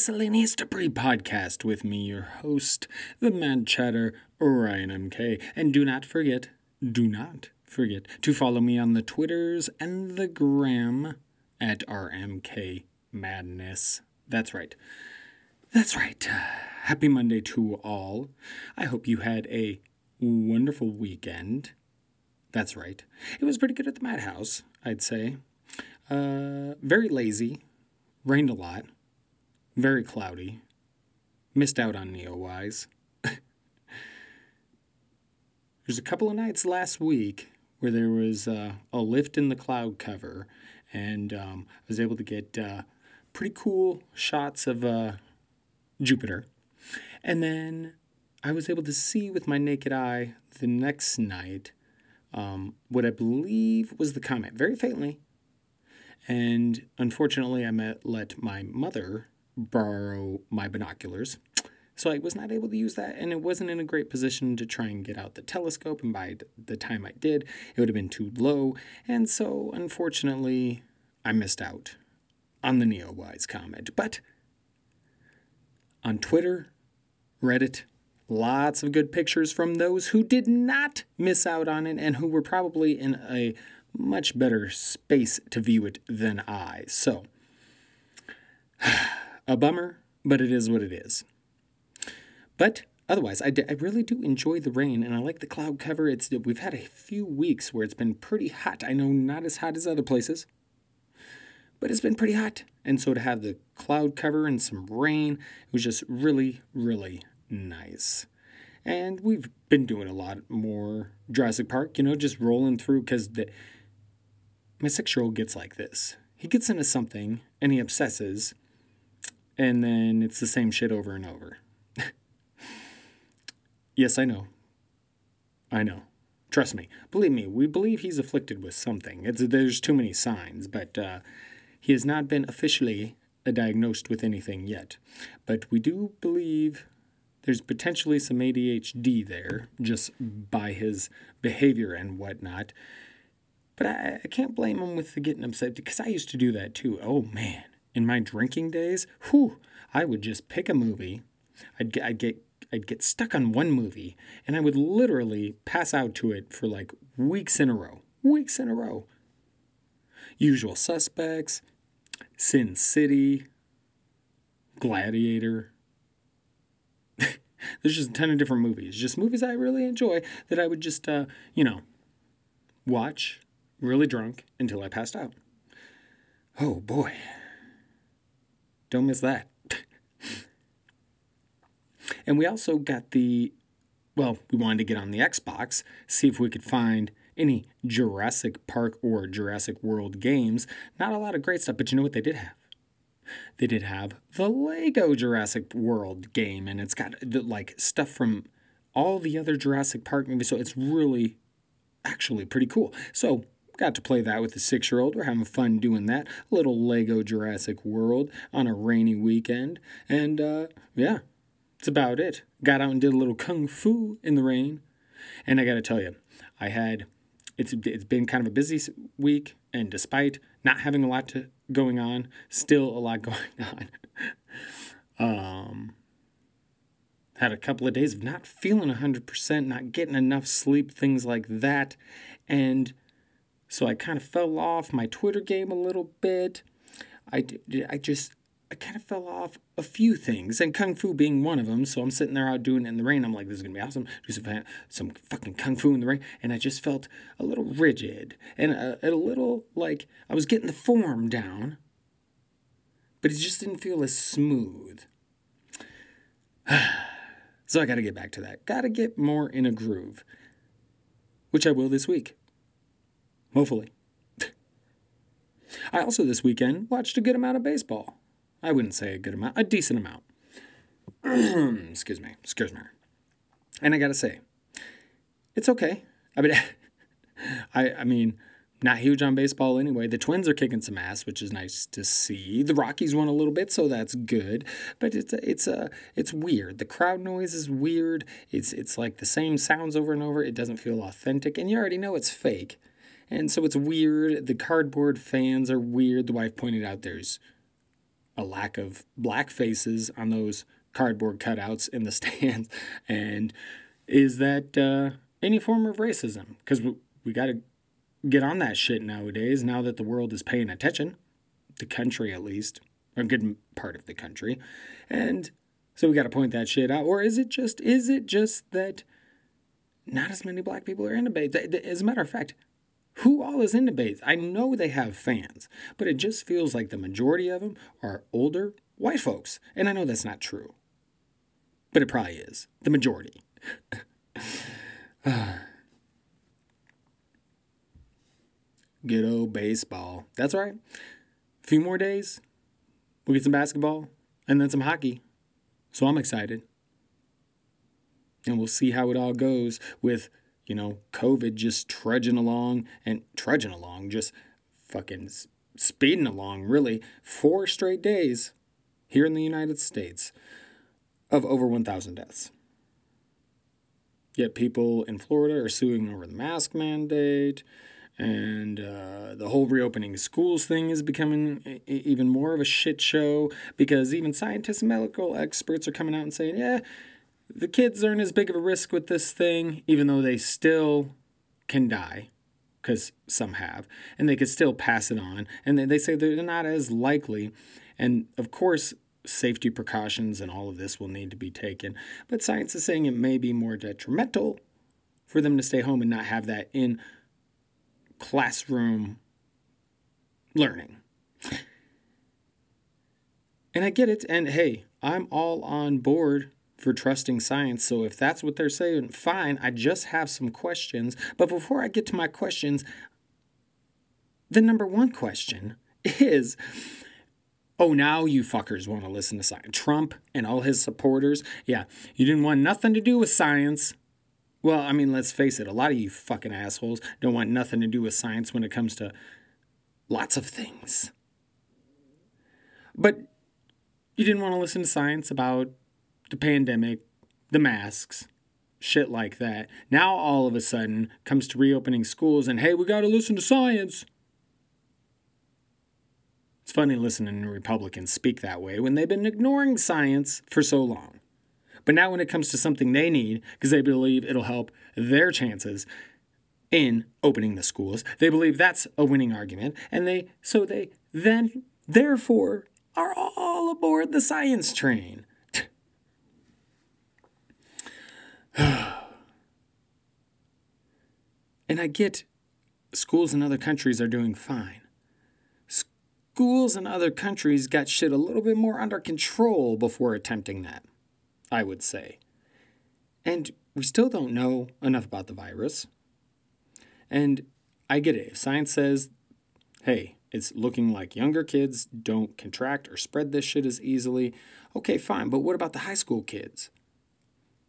Miscellaneous Debris Podcast with me, your host, the Mad Chatter, Ryan MK. And do not forget, do not forget to follow me on the Twitters and the Gram at RMK Madness. That's right. That's right. Happy Monday to all. I hope you had a wonderful weekend. That's right. It was pretty good at the Madhouse, I'd say. Uh, very lazy. Rained a lot. Very cloudy. Missed out on Neowise. There's a couple of nights last week where there was uh, a lift in the cloud cover, and um, I was able to get uh, pretty cool shots of uh, Jupiter. And then I was able to see with my naked eye the next night um, what I believe was the comet, very faintly. And unfortunately, I met, let my mother borrow my binoculars. So I was not able to use that, and it wasn't in a great position to try and get out the telescope. And by the time I did, it would have been too low. And so, unfortunately, I missed out on the Neowise comet. But on Twitter, Reddit, lots of good pictures from those who did not miss out on it and who were probably in a much better space to view it than I. So, a bummer, but it is what it is. But otherwise, I, d- I really do enjoy the rain and I like the cloud cover. It's we've had a few weeks where it's been pretty hot. I know not as hot as other places, but it's been pretty hot. And so to have the cloud cover and some rain, it was just really, really nice. And we've been doing a lot more Jurassic Park, you know, just rolling through because my six year old gets like this. He gets into something and he obsesses, and then it's the same shit over and over. yes, I know. I know. Trust me. Believe me, we believe he's afflicted with something. It's, there's too many signs, but uh, he has not been officially diagnosed with anything yet. But we do believe there's potentially some ADHD there just by his behavior and whatnot. But I, I can't blame him with the getting upset because I used to do that too. Oh man, in my drinking days, whew, I would just pick a movie. I'd get, I'd get I'd get stuck on one movie and I would literally pass out to it for like weeks in a row. Weeks in a row. Usual Suspects, Sin City, Gladiator, there's just a ton of different movies, just movies I really enjoy that I would just, uh, you know, watch really drunk until I passed out. Oh boy. Don't miss that. and we also got the, well, we wanted to get on the Xbox, see if we could find any Jurassic Park or Jurassic World games. Not a lot of great stuff, but you know what they did have? they did have the Lego Jurassic World game, and it's got like stuff from all the other Jurassic Park movies. So it's really actually pretty cool. So got to play that with the six year old. We're having fun doing that. A little Lego Jurassic World on a rainy weekend. And uh, yeah, that's about it. Got out and did a little kung fu in the rain. And I got to tell you, I had it's it's been kind of a busy week, and despite not having a lot to going on, still a lot going on. um, had a couple of days of not feeling 100%, not getting enough sleep, things like that. And so I kind of fell off my Twitter game a little bit. I, I just, I kind of fell off a few things, and kung fu being one of them. So I'm sitting there out doing it in the rain. I'm like, this is gonna be awesome. Do some some fucking kung fu in the rain, and I just felt a little rigid and uh, a, a little like I was getting the form down, but it just didn't feel as smooth. so I got to get back to that. Got to get more in a groove, which I will this week. Hopefully. I also this weekend watched a good amount of baseball. I wouldn't say a good amount, a decent amount. excuse me, excuse me. And I gotta say, it's okay. I mean, I I mean, not huge on baseball anyway. The Twins are kicking some ass, which is nice to see. The Rockies won a little bit, so that's good. But it's a, it's a it's weird. The crowd noise is weird. It's it's like the same sounds over and over. It doesn't feel authentic, and you already know it's fake. And so it's weird. The cardboard fans are weird. The wife pointed out there's a lack of black faces on those cardboard cutouts in the stands. And is that uh, any form of racism? Because we, we got to get on that shit nowadays, now that the world is paying attention, the country at least, a good part of the country. And so we got to point that shit out. Or is it just, is it just that not as many black people are in debates? As a matter of fact, who all is in debates? I know they have fans, but it just feels like the majority of them are older white folks. And I know that's not true, but it probably is. The majority. Good old baseball. That's right. A few more days, we'll get some basketball and then some hockey. So I'm excited. And we'll see how it all goes with, you know, COVID just trudging along and trudging along, just fucking speeding along, really. Four straight days here in the United States of over 1,000 deaths. Yet people in Florida are suing over the mask mandate and uh, the whole reopening schools thing is becoming even more of a shit show because even scientists and medical experts are coming out and saying, yeah, the kids aren't as big of a risk with this thing, even though they still can die, because some have, and they could still pass it on. And they say they're not as likely. And of course, safety precautions and all of this will need to be taken. But science is saying it may be more detrimental for them to stay home and not have that in classroom learning. And I get it. And hey, I'm all on board for trusting science. So if that's what they're saying, fine. I just have some questions. But before I get to my questions, the number one question is oh, now you fuckers want to listen to science. Trump and all his supporters, yeah, you didn't want nothing to do with science. Well, I mean, let's face it, a lot of you fucking assholes don't want nothing to do with science when it comes to lots of things. But you didn't want to listen to science about the pandemic, the masks, shit like that. Now all of a sudden comes to reopening schools and hey, we got to listen to science. It's funny listening to Republicans speak that way when they've been ignoring science for so long. But now, when it comes to something they need, because they believe it'll help their chances in opening the schools, they believe that's a winning argument, and they so they then therefore are all aboard the science train. and I get schools in other countries are doing fine. Schools in other countries got shit a little bit more under control before attempting that. I would say. And we still don't know enough about the virus. And I get it. If science says, hey, it's looking like younger kids don't contract or spread this shit as easily, okay, fine. But what about the high school kids?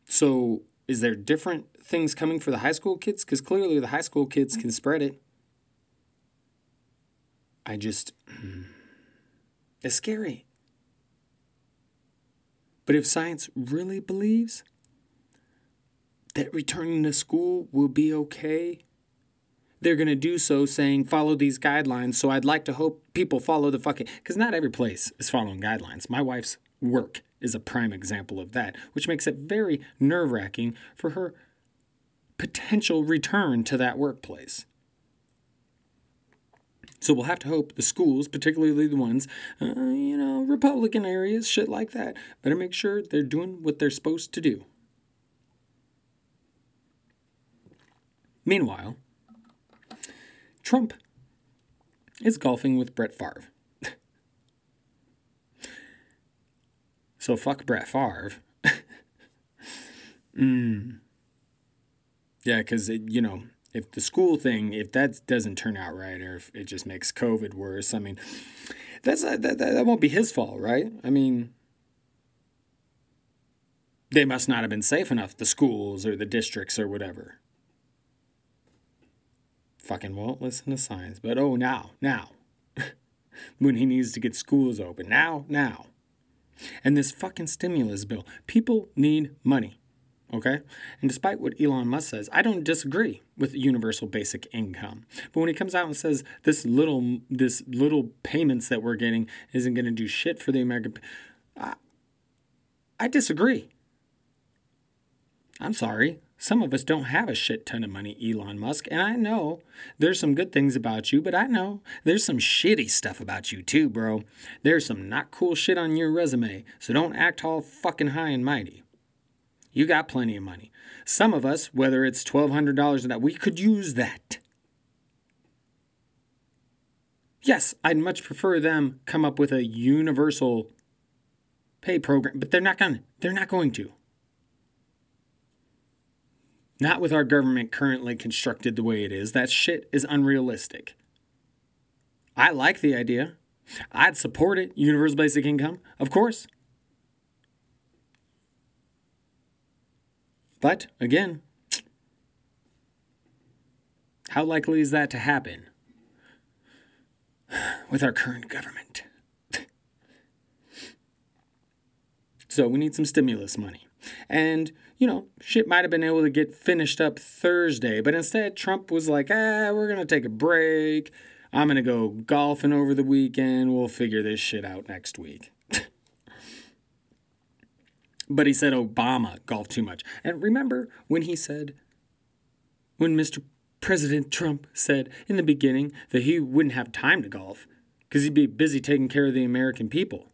So is there different things coming for the high school kids? Because clearly the high school kids can spread it. I just. Hmm, it's scary. But if science really believes that returning to school will be okay, they're going to do so saying follow these guidelines. So I'd like to hope people follow the fucking cuz not every place is following guidelines. My wife's work is a prime example of that, which makes it very nerve-wracking for her potential return to that workplace. So we'll have to hope the schools, particularly the ones, uh, you know, Republican areas, shit like that, better make sure they're doing what they're supposed to do. Meanwhile, Trump is golfing with Brett Favre. So fuck Brett Favre. mm. Yeah, because, you know, if the school thing, if that doesn't turn out right, or if it just makes COVID worse, I mean, that's that, that, that won't be his fault, right? I mean, they must not have been safe enough, the schools or the districts or whatever. Fucking won't listen to science, but oh, now, now, when he needs to get schools open, now, now. And this fucking stimulus bill, people need money. okay? And despite what Elon Musk says, I don't disagree with universal basic income. But when he comes out and says this little this little payments that we're getting isn't going to do shit for the American I, I disagree. I'm sorry. Some of us don't have a shit ton of money, Elon Musk, and I know there's some good things about you, but I know there's some shitty stuff about you too, bro. There's some not cool shit on your resume, so don't act all fucking high and mighty. You got plenty of money. Some of us, whether it's $1,200 or not, we could use that. Yes, I'd much prefer them come up with a universal pay program, but they're not going to. They're not going to. Not with our government currently constructed the way it is. That shit is unrealistic. I like the idea. I'd support it, universal basic income, of course. But again, how likely is that to happen with our current government? so we need some stimulus money. And you know, shit might have been able to get finished up Thursday, but instead Trump was like, ah, we're going to take a break. I'm going to go golfing over the weekend. We'll figure this shit out next week. but he said Obama golfed too much. And remember when he said, when Mr. President Trump said in the beginning that he wouldn't have time to golf because he'd be busy taking care of the American people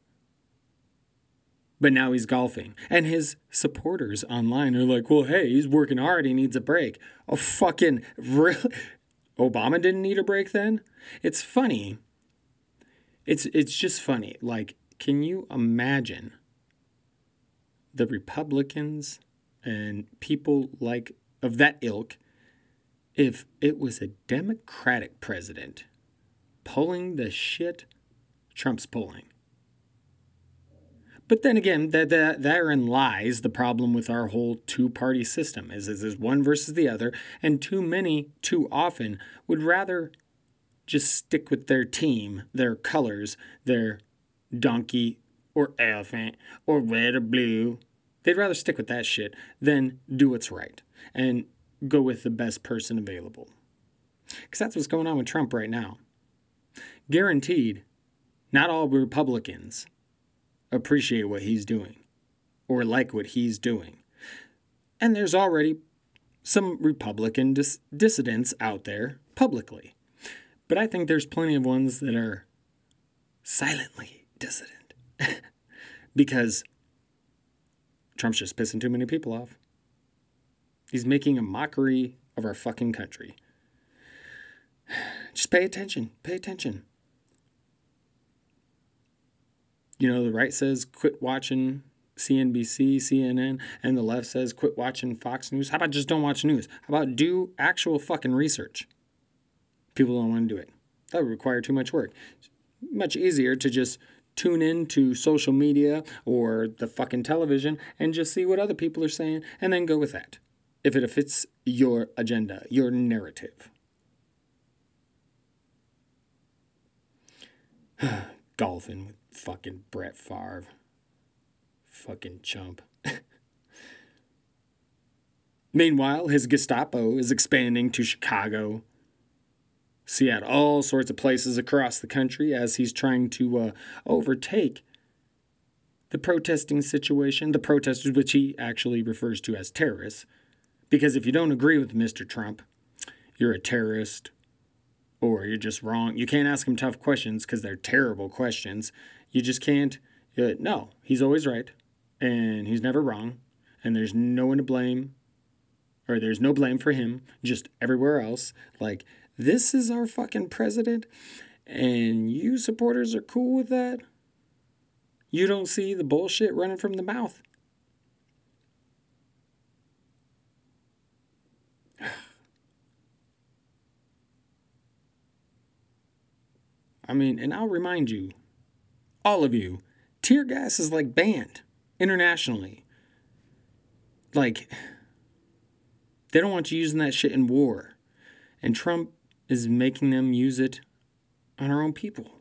but now he's golfing. And his supporters online are like, well, hey, he's working hard. He needs a break. Oh, fucking really? Obama didn't need a break then? It's funny. It's, it's just funny. Like, can you imagine the Republicans and people like of that ilk if it was a Democratic president pulling the shit Trump's pulling? But then again, that, that therein lies the problem with our whole two-party system: is is one versus the other, and too many, too often, would rather just stick with their team, their colors, their donkey or elephant or red or blue. They'd rather stick with that shit than do what's right and go with the best person available. Because that's what's going on with Trump right now. Guaranteed, not all Republicans appreciate what he's doing or like what he's doing. And there's already some Republican dis- dissidents out there publicly. But I think there's plenty of ones that are silently dissident because Trump's just pissing too many people off. He's making a mockery of our fucking country. Just pay attention. Pay attention. You know, the right says quit watching CNBC, CNN, and the left says quit watching Fox News. How about just don't watch news? How about do actual fucking research? People don't want to do it. That would require too much work. It's much easier to just tune in to social media or the fucking television and just see what other people are saying and then go with that. If it fits your agenda, your narrative. Golfing with Fucking Brett Favre. Fucking chump. Meanwhile, his Gestapo is expanding to Chicago, Seattle, all sorts of places across the country as he's trying to uh, overtake the protesting situation, the protesters, which he actually refers to as terrorists. Because if you don't agree with Mr. Trump, you're a terrorist or you're just wrong. You can't ask him tough questions because they're terrible questions. You just can't. Uh, no, he's always right, and he's never wrong, and there's no one to blame, or there's no blame for him, just everywhere else. Like, this is our fucking president, and you supporters are cool with that? You don't see the bullshit running from the mouth. I mean, and I'll remind you all of you, tear gas is like banned internationally. Like, they don't want you using that shit in war. And Trump is making them use it on our own people.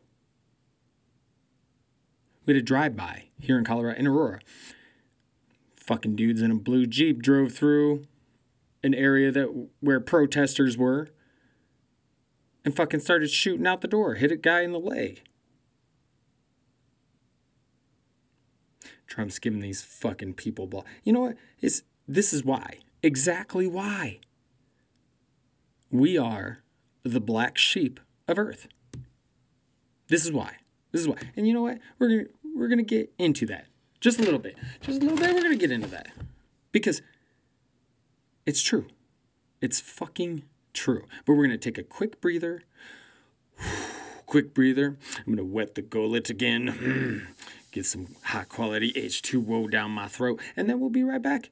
We had a drive by here in Colorado, in Aurora. fucking dudes in a blue Jeep drove through an area that where protesters were and fucking started shooting out the door, hit a guy in the leg. Trump's giving these fucking people ball. You know what? It's, this is why. Exactly why. We are the black sheep of Earth. This is why. This is why. And you know what? We're gonna we're gonna get into that. Just a little bit. Just a little bit, we're gonna get into that. Because it's true. It's fucking true. But we're gonna take a quick breather. quick breather. I'm gonna wet the gullet again. Get some high quality H2O down my throat. And then we'll be right back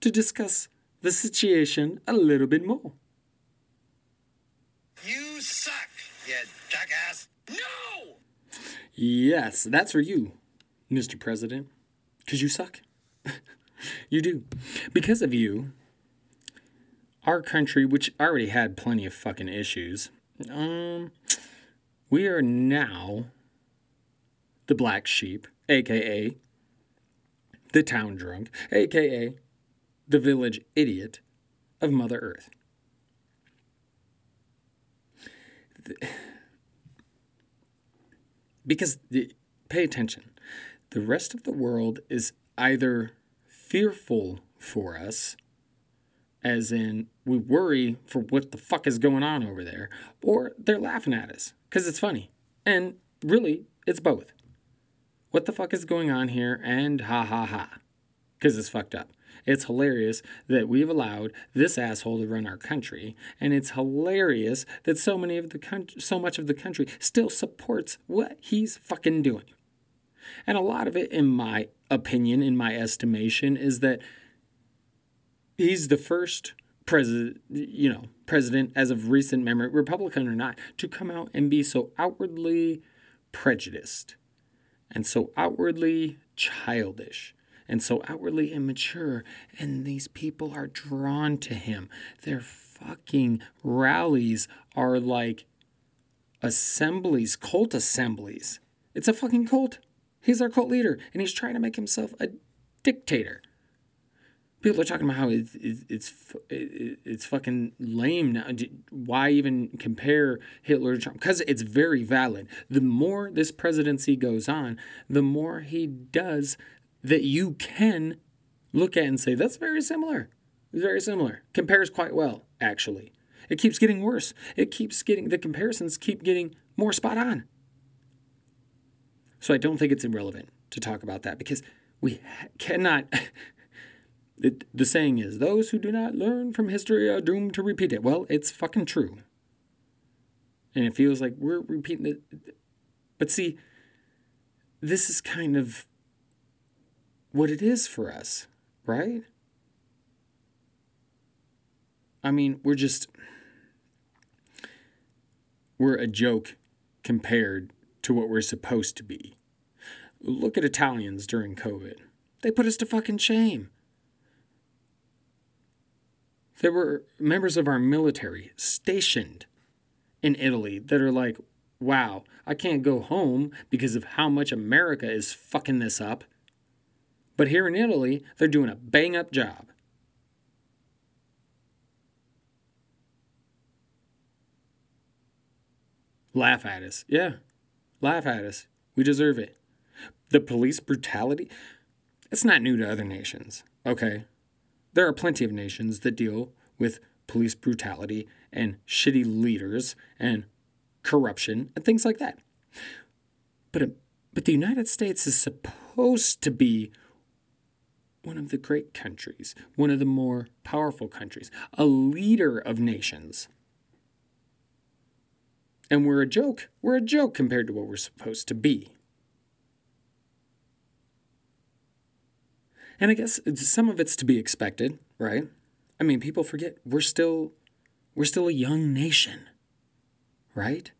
to discuss the situation a little bit more. You suck, you jackass. No! Yes, that's for you, Mr. President. Because you suck. you do. Because of you, our country, which already had plenty of fucking issues, um, we are now the black sheep, aka the town drunk, aka the village idiot of Mother Earth. Because the, pay attention, the rest of the world is either fearful for us, as in we worry for what the fuck is going on over there, or they're laughing at us because it's funny. And really, it's both. What the fuck is going on here? And ha ha ha. Because it's fucked up. It's hilarious that we've allowed this asshole to run our country, and it's hilarious that so many of the country, so much of the country still supports what he's fucking doing. And a lot of it, in my opinion, in my estimation, is that he's the first president, you know, president as of recent memory, Republican or not, to come out and be so outwardly prejudiced and so outwardly childish and so outwardly immature. And these people are drawn to him. Their fucking rallies are like assemblies, cult assemblies. It's a fucking cult. He's our cult leader, and he's trying to make himself a dictator. People are talking about how it's it's it's fucking lame now. Why even compare Hitler to Trump? Because it's very valid. The more this presidency goes on, the more he does that you can look at and say, that's very similar. It's very similar. Compares quite well, actually. It keeps getting worse. It keeps getting, the comparisons keep getting more spot on. So I don't think it's irrelevant to talk about that because we cannot. It, the saying is, those who do not learn from history are doomed to repeat it. Well, it's fucking true. And it feels like we're repeating it. But see, this is kind of what it is for us, right? I mean, we're just, we're a joke compared to what we're supposed to be. Look at Italians during COVID. They put us to fucking shame. There were members of our military stationed in Italy that are like, wow, I can't go home because of how much America is fucking this up. But here in Italy, they're doing a bang up job. Laugh at us. Yeah, laugh at us. We deserve it. The police brutality, it's not new to other nations, okay? There are plenty of nations that deal with police brutality and shitty leaders and corruption and things like that. But, um, but the United States is supposed to be one of the great countries, one of the more powerful countries, a leader of nations. And we're a joke. We're a joke compared to what we're supposed to be. And I guess some of it's to be expected, right? I mean, people forget we're still we're still a young nation. Right?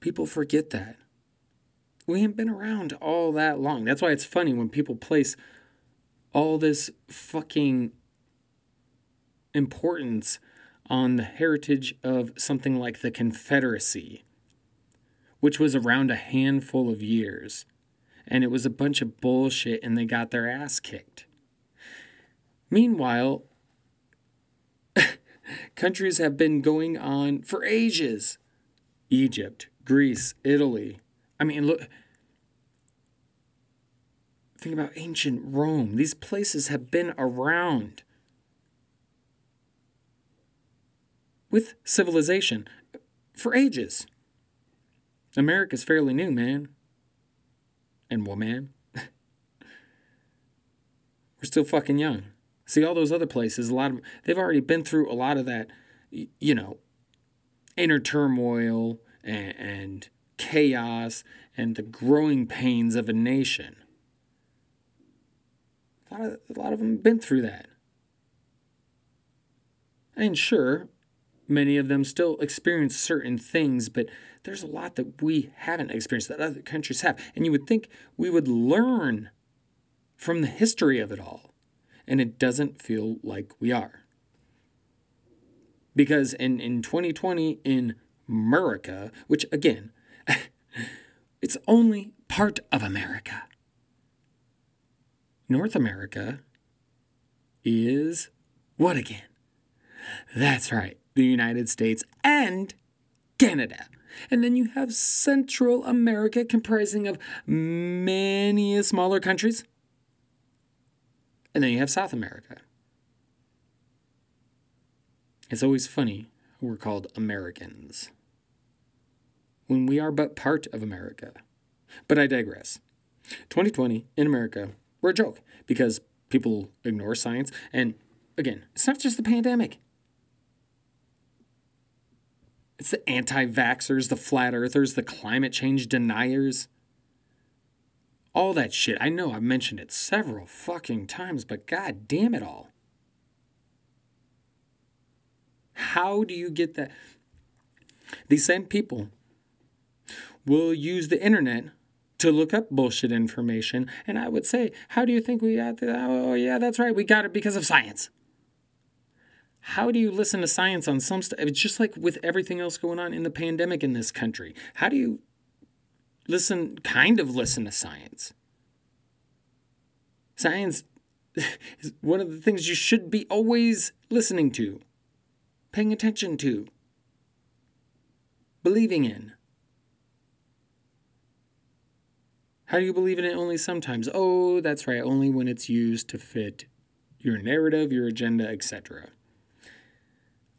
People forget that we ain't been around all that long. That's why it's funny when people place all this fucking importance on the heritage of something like the Confederacy, which was around a handful of years. And it was a bunch of bullshit and they got their ass kicked. Meanwhile, countries have been going on for ages Egypt, Greece, Italy. I mean, look. Think about ancient Rome. These places have been around with civilization for ages. America's fairly new, man. And woman. We're still fucking young. See, all those other places, a lot of they've already been through a lot of that, you know, inner turmoil and, and chaos and the growing pains of a nation. A lot of, a lot of them have been through that. And sure, many of them still experience certain things, but there's a lot that we haven't experienced that other countries have. And you would think we would learn from the history of it all. And it doesn't feel like we are. Because in, in 2020, in America, which again, it's only part of America. North America is what again? That's right, the United States and Canada. And then you have Central America, comprising of many smaller countries. And then you have South America. It's always funny we're called Americans when we are but part of America. But I digress. 2020 in America, we're a joke because people ignore science. And again, it's not just the pandemic. It's the anti vaxxers, the flat earthers, the climate change deniers. All that shit. I know I've mentioned it several fucking times, but god damn it all. How do you get that? These same people will use the internet to look up bullshit information. And I would say, how do you think we got that? Oh, yeah, that's right. We got it because of science. How do you listen to science on some stuff? It's just like with everything else going on in the pandemic in this country. How do you listen, kind of listen to science? Science is one of the things you should be always listening to, paying attention to, believing in. How do you believe in it only sometimes? Oh, that's right, only when it's used to fit your narrative, your agenda, etc.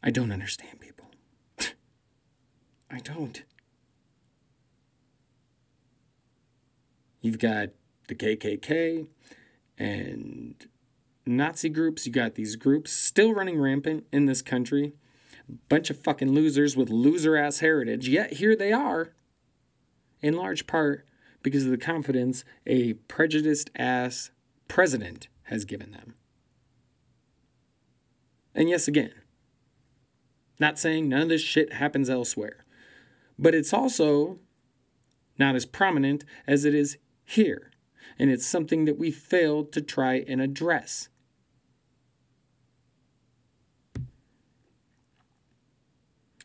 I don't understand people. I don't. You've got the KKK and Nazi groups. You got these groups still running rampant in this country. Bunch of fucking losers with loser ass heritage. Yet here they are, in large part because of the confidence a prejudiced ass president has given them. And yes, again, not saying none of this shit happens elsewhere, but it's also not as prominent as it is here. And it's something that we failed to try and address.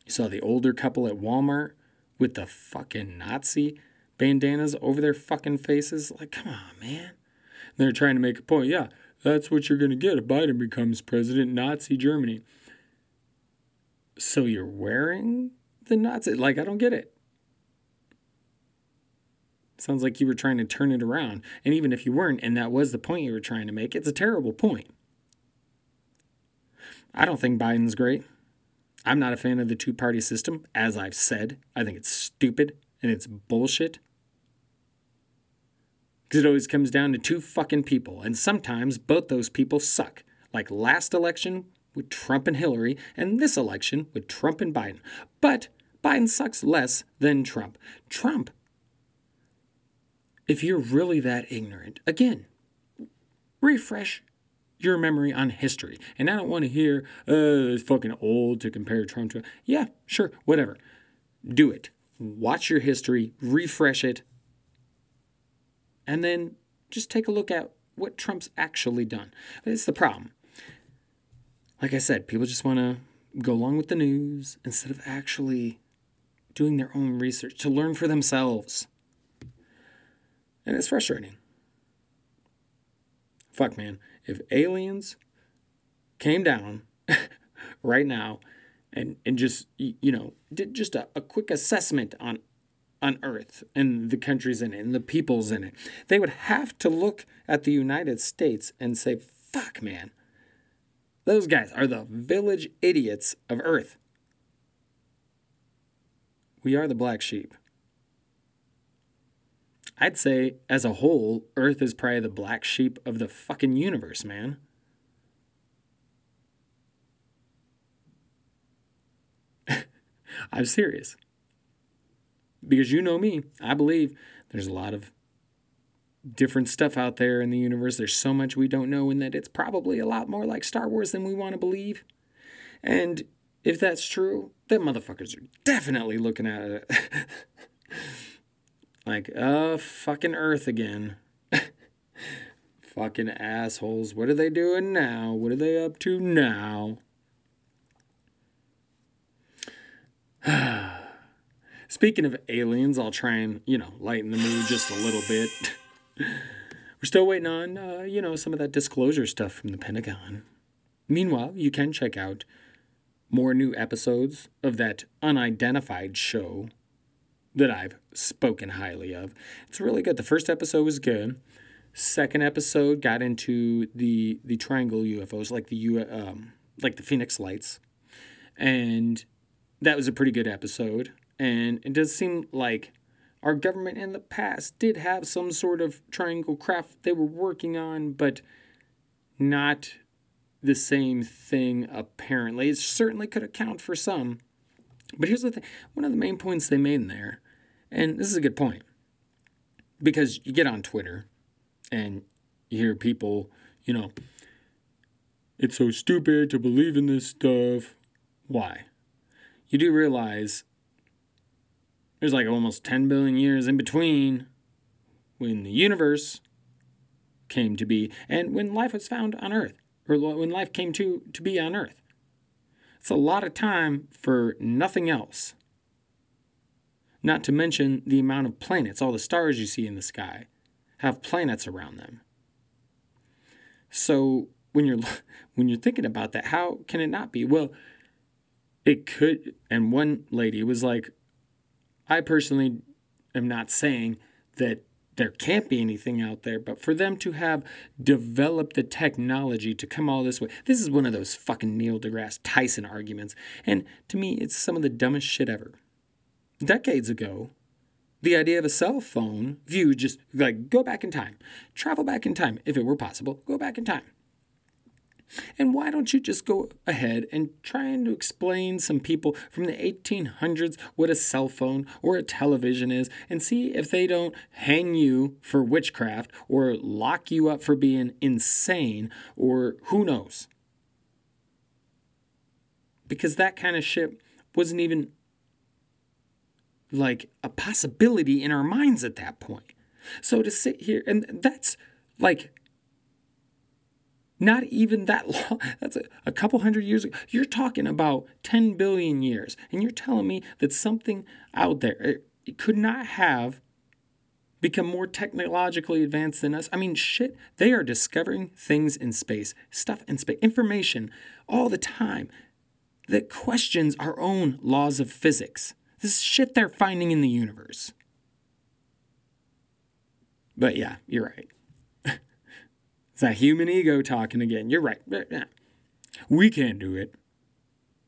You saw the older couple at Walmart with the fucking Nazi bandanas over their fucking faces. Like, come on, man. they're trying to make a point. Yeah, that's what you're going to get if Biden becomes president, Nazi Germany. So you're wearing the Nazi? Like, I don't get it. Sounds like you were trying to turn it around. And even if you weren't, and that was the point you were trying to make, it's a terrible point. I don't think Biden's great. I'm not a fan of the two party system, as I've said. I think it's stupid and it's bullshit. Because it always comes down to two fucking people, and sometimes both those people suck. Like last election with Trump and Hillary, and this election with Trump and Biden. But Biden sucks less than Trump. Trump, if you're really that ignorant, again, refresh your memory on history. And I don't want to hear, uh, it's fucking old to compare Trump to. Yeah, sure, whatever. Do it. Watch your history, refresh it, and then just take a look at what Trump's actually done. It's the problem. Like I said, people just want to go along with the news instead of actually doing their own research to learn for themselves. And it's frustrating. Fuck, man. If aliens came down right now and, and just, you know, did just a, a quick assessment on on earth and the countries in it and the peoples in it, they would have to look at the United States and say, fuck, man. Those guys are the village idiots of earth. We are the black sheep. I'd say, as a whole, Earth is probably the black sheep of the fucking universe, man. I'm serious. Because you know me, I believe there's a lot of different stuff out there in the universe. There's so much we don't know, and that it's probably a lot more like Star Wars than we want to believe. And if that's true, them motherfuckers are definitely looking at it. like, uh, fucking Earth again. fucking assholes. What are they doing now? What are they up to now? Speaking of aliens, I'll try and, you know, lighten the mood just a little bit. We're still waiting on, uh, you know, some of that disclosure stuff from the Pentagon. Meanwhile, you can check out more new episodes of that unidentified show that I've spoken highly of. It's really good. The first episode was good. Second episode got into the the triangle UFOs, like the U, um, like the Phoenix Lights, and that was a pretty good episode. And it does seem like our government in the past did have some sort of triangle craft they were working on, but not the same thing apparently. It certainly could account for some. But here's the thing one of the main points they made in there, and this is a good point, because you get on Twitter and you hear people, you know, it's so stupid to believe in this stuff. Why? You do realize there's like almost 10 billion years in between when the universe came to be and when life was found on Earth, or when life came to, to be on Earth. It's a lot of time for nothing else. Not to mention the amount of planets, all the stars you see in the sky have planets around them. So when you're when you're thinking about that, how can it not be? Well, it could and one lady was like, I personally am not saying that there can't be anything out there, but for them to have developed the technology to come all this way, this is one of those fucking Neil deGrasse Tyson arguments. And to me, it's some of the dumbest shit ever. Decades ago, the idea of a cell phone view just like go back in time, travel back in time, if it were possible, go back in time. And why don't you just go ahead and try and explain some people from the 1800s what a cell phone or a television is and see if they don't hang you for witchcraft or lock you up for being insane or who knows? Because that kind of shit wasn't even like a possibility in our minds at that point. So to sit here, and that's like not even that long. That's a, a, couple hundred years ago. You're talking about 10 billion years. And you're telling me that something out there it, it could not have become more technologically advanced than us. I mean, shit, they are discovering things in space, stuff in space, information all the time that questions our own laws of physics. This shit they're finding in the universe. But yeah, you're right. It's that human ego talking again. You're right. We can't do it.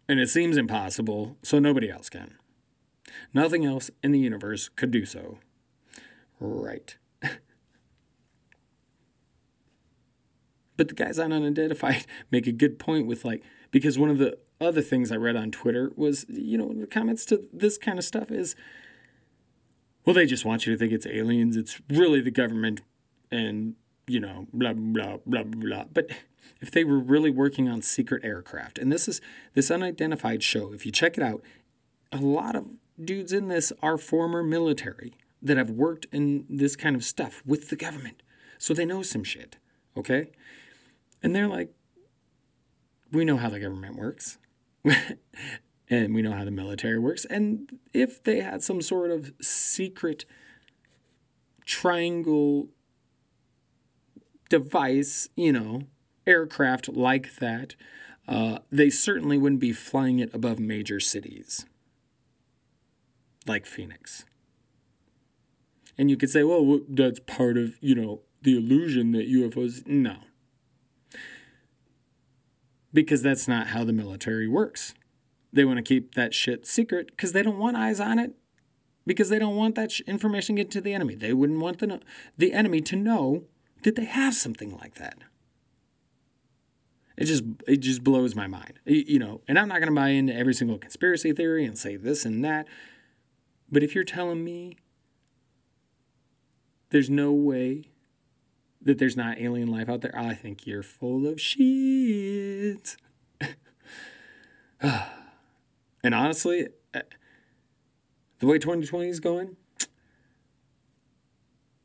And it seems impossible, so nobody else can. Nothing else in the universe could do so. Right. but the guys on Unidentified make a good point with, like, because one of the other things I read on Twitter was, you know, the comments to this kind of stuff is, well, they just want you to think it's aliens. It's really the government and you know, blah, blah, blah, blah. But if they were really working on secret aircraft, and this is this unidentified show, if you check it out, a lot of dudes in this are former military that have worked in this kind of stuff with the government. So they know some shit, okay? And they're like, we know how the government works. and we know how the military works. And if they had some sort of secret triangle device, you know, aircraft like that, uh, they certainly wouldn't be flying it above major cities like Phoenix. And you could say, well, that's part of, you know, the illusion that UFOs. No. Because that's not how the military works. They want to keep that shit secret because they don't want eyes on it because they don't want that information get to the enemy. They wouldn't want the, the enemy to know that they have something like that. It just it just blows my mind. You know, and I'm not going to buy into every single conspiracy theory and say this and that. But if you're telling me there's no way that there's not alien life out there, I think you're full of shit. and honestly, uh, the way 2020 is going,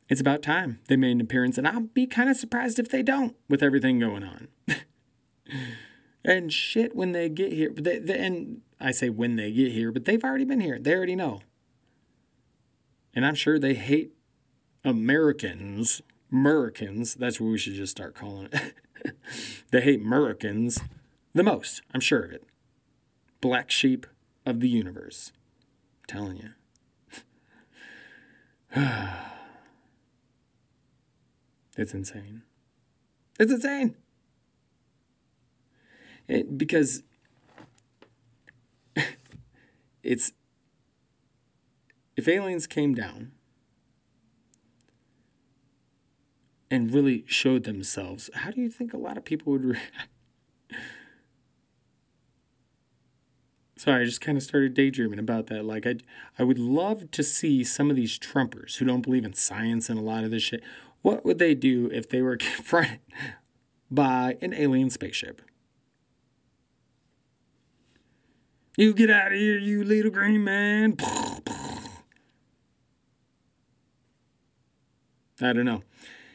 it's about time they made an appearance, and I'll be kind of surprised if they don't with everything going on. and shit, when they get here, they, they, and I say when they get here, but they've already been here. They already know. And I'm sure they hate Americans. Americans, that's what we should just start calling it. they hate Americans the most. I'm sure of it. Black sheep of the universe. I'm telling you. it's insane. It's insane. It, because it's if aliens came down and really showed themselves, how do you think a lot of people would react? Sorry, I just kind of started daydreaming about that. Like, I, I would love to see some of these Trumpers who don't believe in science and a lot of this shit. What would they do if they were confronted by an alien spaceship? You get out of here, you little green man. I don't know.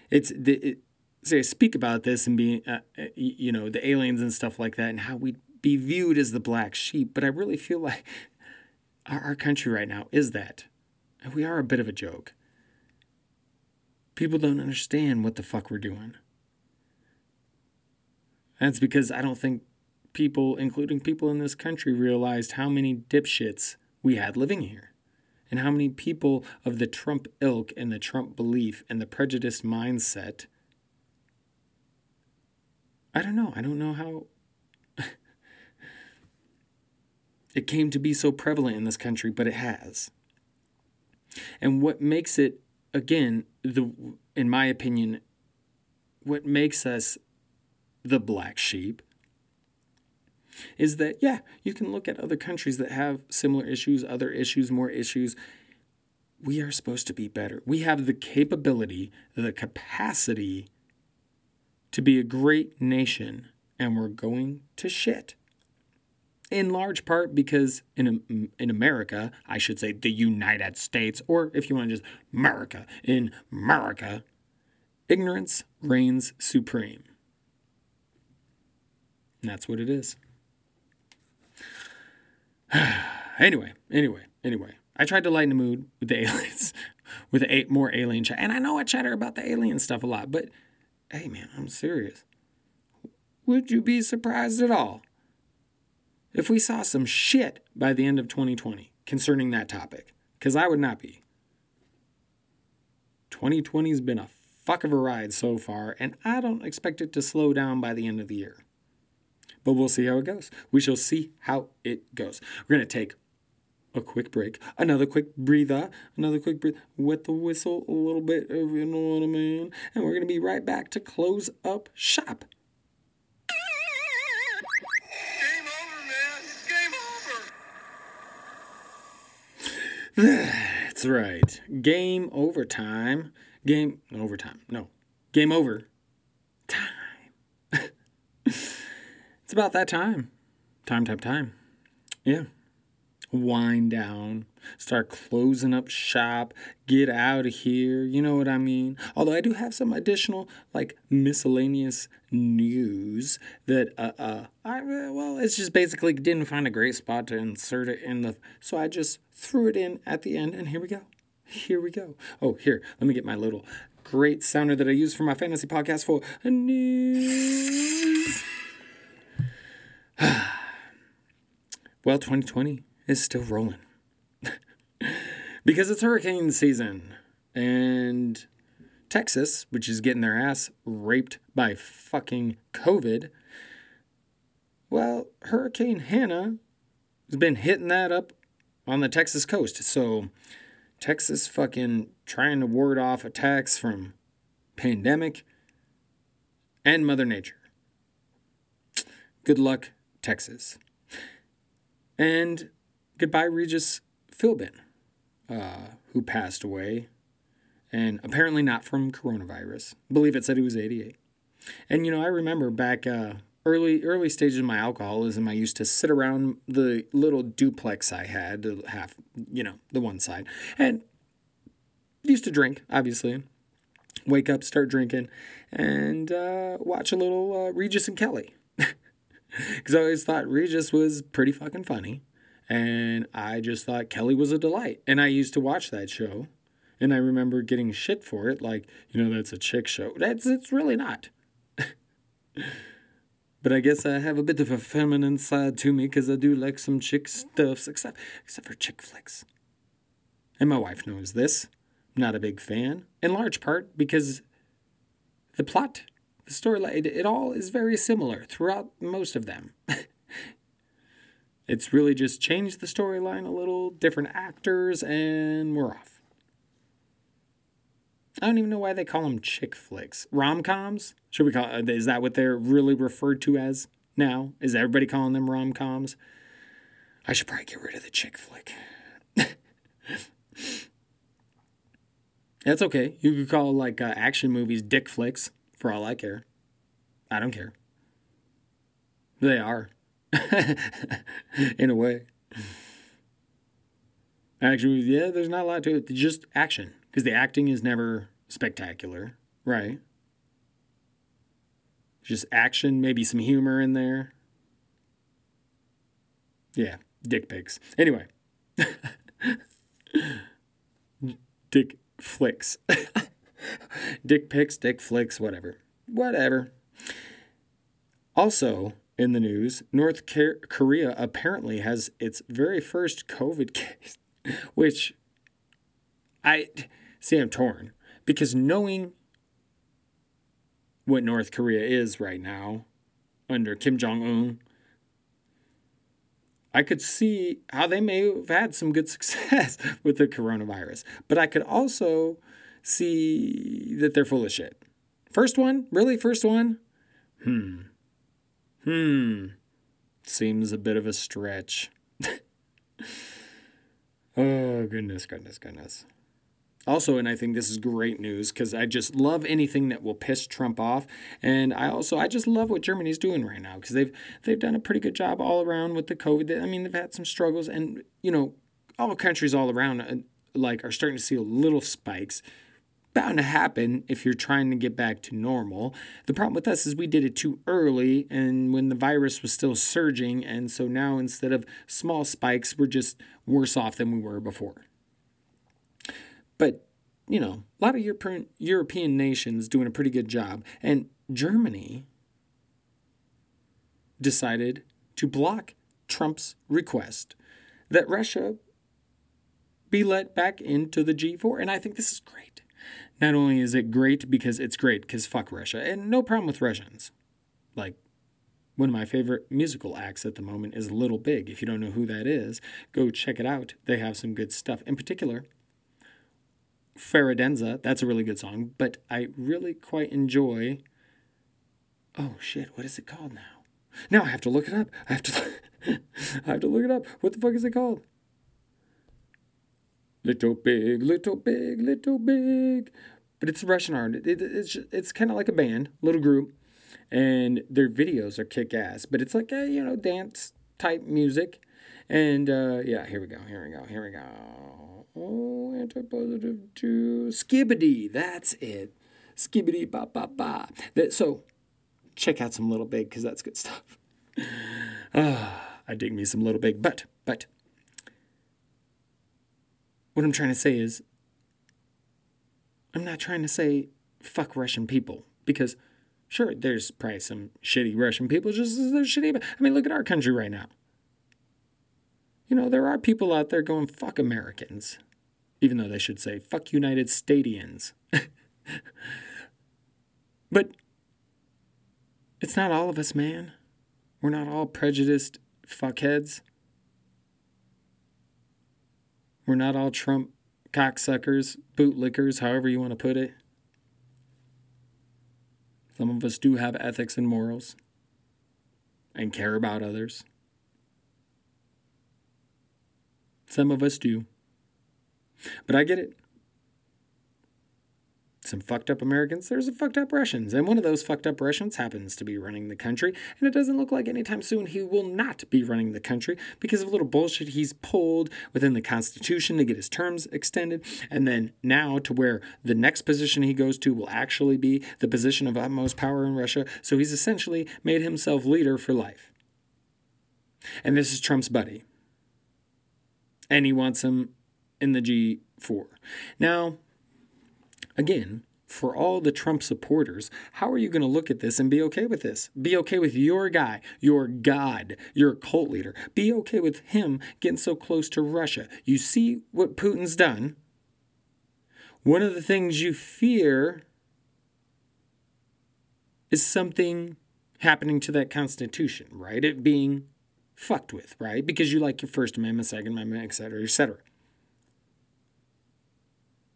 It's the it, say speak about this and being uh, uh you know the aliens and stuff like that and how we'd be viewed as the black sheep. But I really feel like our, our country right now is that, we are a bit of a joke. People don't understand what the fuck we're doing. That's because I don't think people, including people in this country, realized how many dipshits we had living here. And how many people of the Trump ilk and the Trump belief and the prejudiced mindset. I don't know. I don't know how it came to be so prevalent in this country, but it has. And what makes it, again, the in my opinion, what makes us the black sheep is that, yeah, you can look at other countries that have similar issues, other issues, more issues. We are supposed to be better. We have the capability, the capacity to be a great nation, and we're going to shit. In large part because in, um, in America, I should say the United States, or if you want to just America, in America, ignorance reigns supreme. And that's what it is. anyway, anyway, anyway. I tried to lighten the mood with the aliens, with eight more alien chat. And I know I chatter about the alien stuff a lot, but hey, man, I'm serious. Would you be surprised at all if we saw some shit by the end of 2020 concerning that topic? Because I would not be. 2020 has been a fuck of a ride so far, and I don't expect it to slow down by the end of the year but we'll see how it goes. We shall see how it goes. We're going to take a quick break, another quick breather, another quick breathe, wet the whistle a little bit, if you know what I mean. And we're going to be right back to close up shop. Game over, man. It's game over. That's right. Game overtime. Game overtime. No. Game over. Time. It's about that time. Time, time, time. Yeah. Wind down, start closing up shop, get out of here. You know what I mean? Although I do have some additional, like, miscellaneous news that, uh, uh, I, well, it's just basically didn't find a great spot to insert it in the, so I just threw it in at the end, and here we go. Here we go. Oh, here, let me get my little great sounder that I use for my fantasy podcast for a news. well, 2020 is still rolling because it's hurricane season and Texas, which is getting their ass raped by fucking COVID. Well, Hurricane Hanna has been hitting that up on the Texas coast. So, Texas fucking trying to ward off attacks from pandemic and Mother Nature. Good luck, Texas. And goodbye, Regis Philbin, uh, who passed away, and apparently not from coronavirus. I believe it said he was 88. And you know, I remember back uh, early early stages of my alcoholism, I used to sit around the little duplex I had, half, you know, the one side, and used to drink, obviously. Wake up, start drinking, and uh, watch a little uh, Regis and Kelly. Because I always thought Regis was pretty fucking funny. And I just thought Kelly was a delight. And I used to watch that show. And I remember getting shit for it. Like, you know, that's a chick show. That's it's really not. but I guess I have a bit of a feminine side to me because I do like some chick stuffs, except except for chick flicks. And my wife knows this. I'm not a big fan, in large part because the plot the storyline, it, it all is very similar throughout most of them. it's really just changed the storyline a little, different actors, and we're off. I don't even know why they call them chick flicks. Rom coms? Should we call? Is that what they're really referred to as now? Is everybody calling them rom coms? I should probably get rid of the chick flick. That's okay. You could call like uh, action movies dick flicks for all I care. I don't care. They are. In a way. Actually, yeah, there's not a lot to it. Just action. Because the acting is never spectacular, right? Just action, maybe some humor in there. Yeah, dick pics. Anyway. dick flicks. dick pics, dick flicks, whatever. Whatever. Also, in the news, North Korea apparently has its very first COVID case, which I see, I'm torn because knowing what North Korea is right now under Kim Jong un, I could see how they may have had some good success with the coronavirus. But I could also see that they're full of shit. First one? Really? First one? Hmm. Hmm. Seems a bit of a stretch. oh, goodness, goodness, goodness. Also, and I think this is great news because I just love anything that will piss Trump off, and I also I just love what Germany's doing right now because they've they've done a pretty good job all around with the COVID. I mean, they've had some struggles, and you know, all countries all around uh, like are starting to see little spikes bound to happen if you're trying to get back to normal. The problem with us is we did it too early and when the virus was still surging, and so now instead of small spikes, we're just worse off than we were before. But, you know, a lot of European, European nations doing a pretty good job, and Germany decided to block Trump's request that Russia be let back into the G4. And I think this is great. Not only is it great because it's great, because fuck Russia, and no problem with Russians. Like, one of my favorite musical acts at the moment is Little Big. If you don't know who that is, go check it out. They have some good stuff. In particular, Faradenza, that's a really good song, but I really quite enjoy. Oh shit, what is it called now? Now I have to look it up. I have to I have to look it up. What the fuck is it called? Little big, little big, little big. But it's Russian art. It, it, it's it's kind of like a band, little group, and their videos are kick ass. But it's like a you know dance type music, and uh, yeah, here we go, here we go, here we go. Oh, anti-positive to Skibidi. That's it. Skibidi ba ba ba. That, so check out some Little Big because that's good stuff. Ah, I dig me some Little Big, but but what I'm trying to say is I'm not trying to say fuck Russian people because sure, there's probably some shitty Russian people just as there's shitty. I mean, look at our country right now. You know, there are people out there going fuck Americans, even though they should say fuck United Stadians. but it's not all of us, man. We're not all prejudiced fuckheads. We're not all Trump cocksuckers, bootlickers, however you want to put it. Some of us do have ethics and morals and care about others. Some of us do. But I get it some fucked up Americans, there's some fucked up Russians. And one of those fucked up Russians happens to be running the country. And it doesn't look like anytime soon he will not be running the country because of a little bullshit he's pulled within the Constitution to get his terms extended. And then now to where the next position he goes to will actually be the position of utmost power in Russia. So he's essentially made himself leader for life. And this is Trump's buddy. And he wants him in the G4. Now, Again, for all the Trump supporters, how are you going to look at this and be okay with this? Be okay with your guy, your God, your cult leader. Be okay with him getting so close to Russia. You see what Putin's done. One of the things you fear is something happening to that Constitution, right? It being fucked with, right? Because you like your First Amendment, Second Amendment, et cetera, et cetera.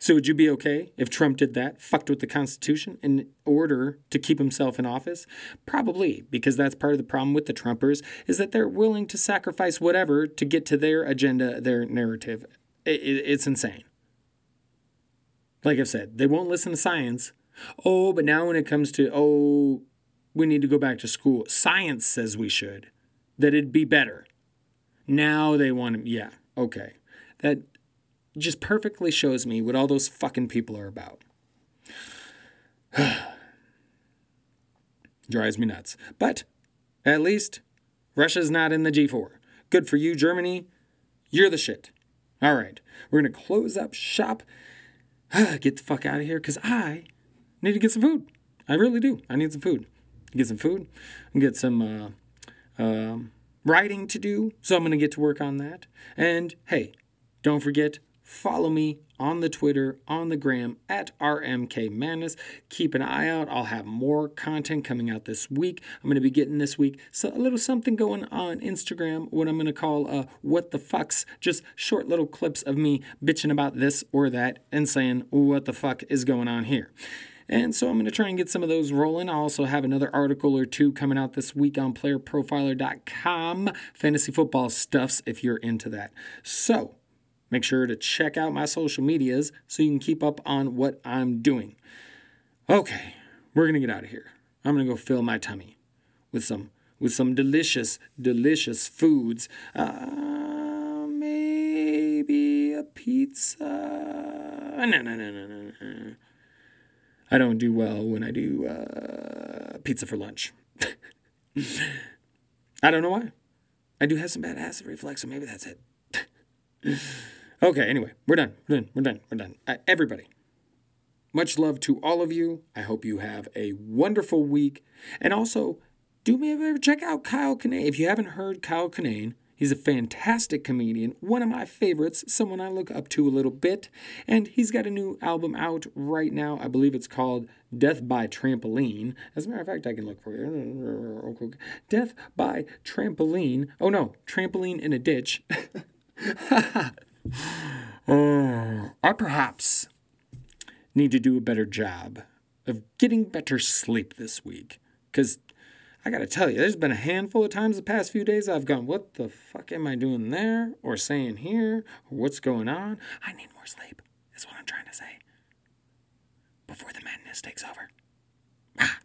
So would you be okay if Trump did that, fucked with the Constitution in order to keep himself in office? Probably, because that's part of the problem with the Trumpers is that they're willing to sacrifice whatever to get to their agenda, their narrative. It's insane. Like I've said, they won't listen to science. Oh, but now when it comes to, oh, we need to go back to school, science says we should, that it'd be better. Now they want to, yeah, okay. That just perfectly shows me what all those fucking people are about. Drives me nuts. But at least Russia's not in the G4. Good for you, Germany. You're the shit. All right, we're going to close up shop. get the fuck out of here because I need to get some food. I really do. I need some food. Get some food and get some uh, uh, writing to do. So I'm going to get to work on that. And hey, don't forget Follow me on the Twitter, on the gram at RMK Madness. Keep an eye out. I'll have more content coming out this week. I'm going to be getting this week so a little something going on Instagram, what I'm going to call uh, What the Fucks, just short little clips of me bitching about this or that and saying, What the fuck is going on here? And so I'm going to try and get some of those rolling. I also have another article or two coming out this week on playerprofiler.com, fantasy football stuffs, if you're into that. So, Make sure to check out my social medias so you can keep up on what I'm doing. Okay, we're gonna get out of here. I'm gonna go fill my tummy with some with some delicious, delicious foods. Uh, maybe a pizza. No, no, no, no, no, no. I don't do well when I do uh, pizza for lunch. I don't know why. I do have some bad acid reflux, so maybe that's it. Okay, anyway, we're done. We're done. We're done. We're done. Uh, everybody, much love to all of you. I hope you have a wonderful week. And also, do me a favor, check out Kyle Kinane. If you haven't heard Kyle Kinane, he's a fantastic comedian, one of my favorites, someone I look up to a little bit. And he's got a new album out right now. I believe it's called Death by Trampoline. As a matter of fact, I can look for it. Death by Trampoline. Oh no, Trampoline in a Ditch. oh, I perhaps need to do a better job of getting better sleep this week. Because I gotta tell you, there's been a handful of times the past few days I've gone, what the fuck am I doing there? Or saying here? Or what's going on? I need more sleep, is what I'm trying to say. Before the madness takes over. Ah.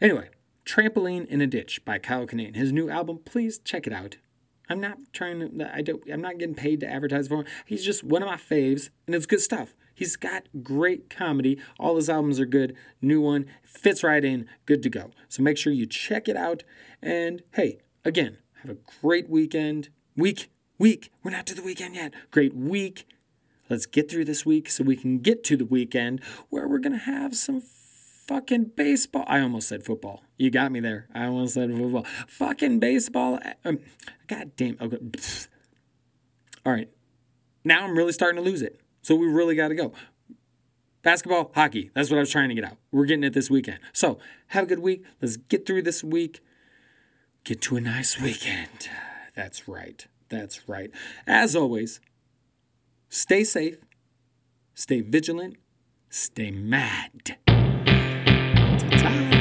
Anyway, Trampoline in a Ditch by Kyle Kinane. His new album, please check it out. I'm not trying to. I don't. I'm not getting paid to advertise for him. He's just one of my faves, and it's good stuff. He's got great comedy. All his albums are good. New one fits right in. Good to go. So make sure you check it out. And hey, again, have a great weekend. Week, week. We're not to the weekend yet. Great week. Let's get through this week so we can get to the weekend where we're to have some fucking baseball. I almost said football. You got me there. I almost said football. Fucking baseball. Um, God damn. Okay. All right. Now I'm really starting to lose it. So we really got to go. Basketball, hockey. That's what I was trying to get out. We're getting it this weekend. So have a good week. Let's get through this week. Get to a nice weekend. That's right. That's right. As always, stay safe, stay vigilant, stay mad. Ta-ta.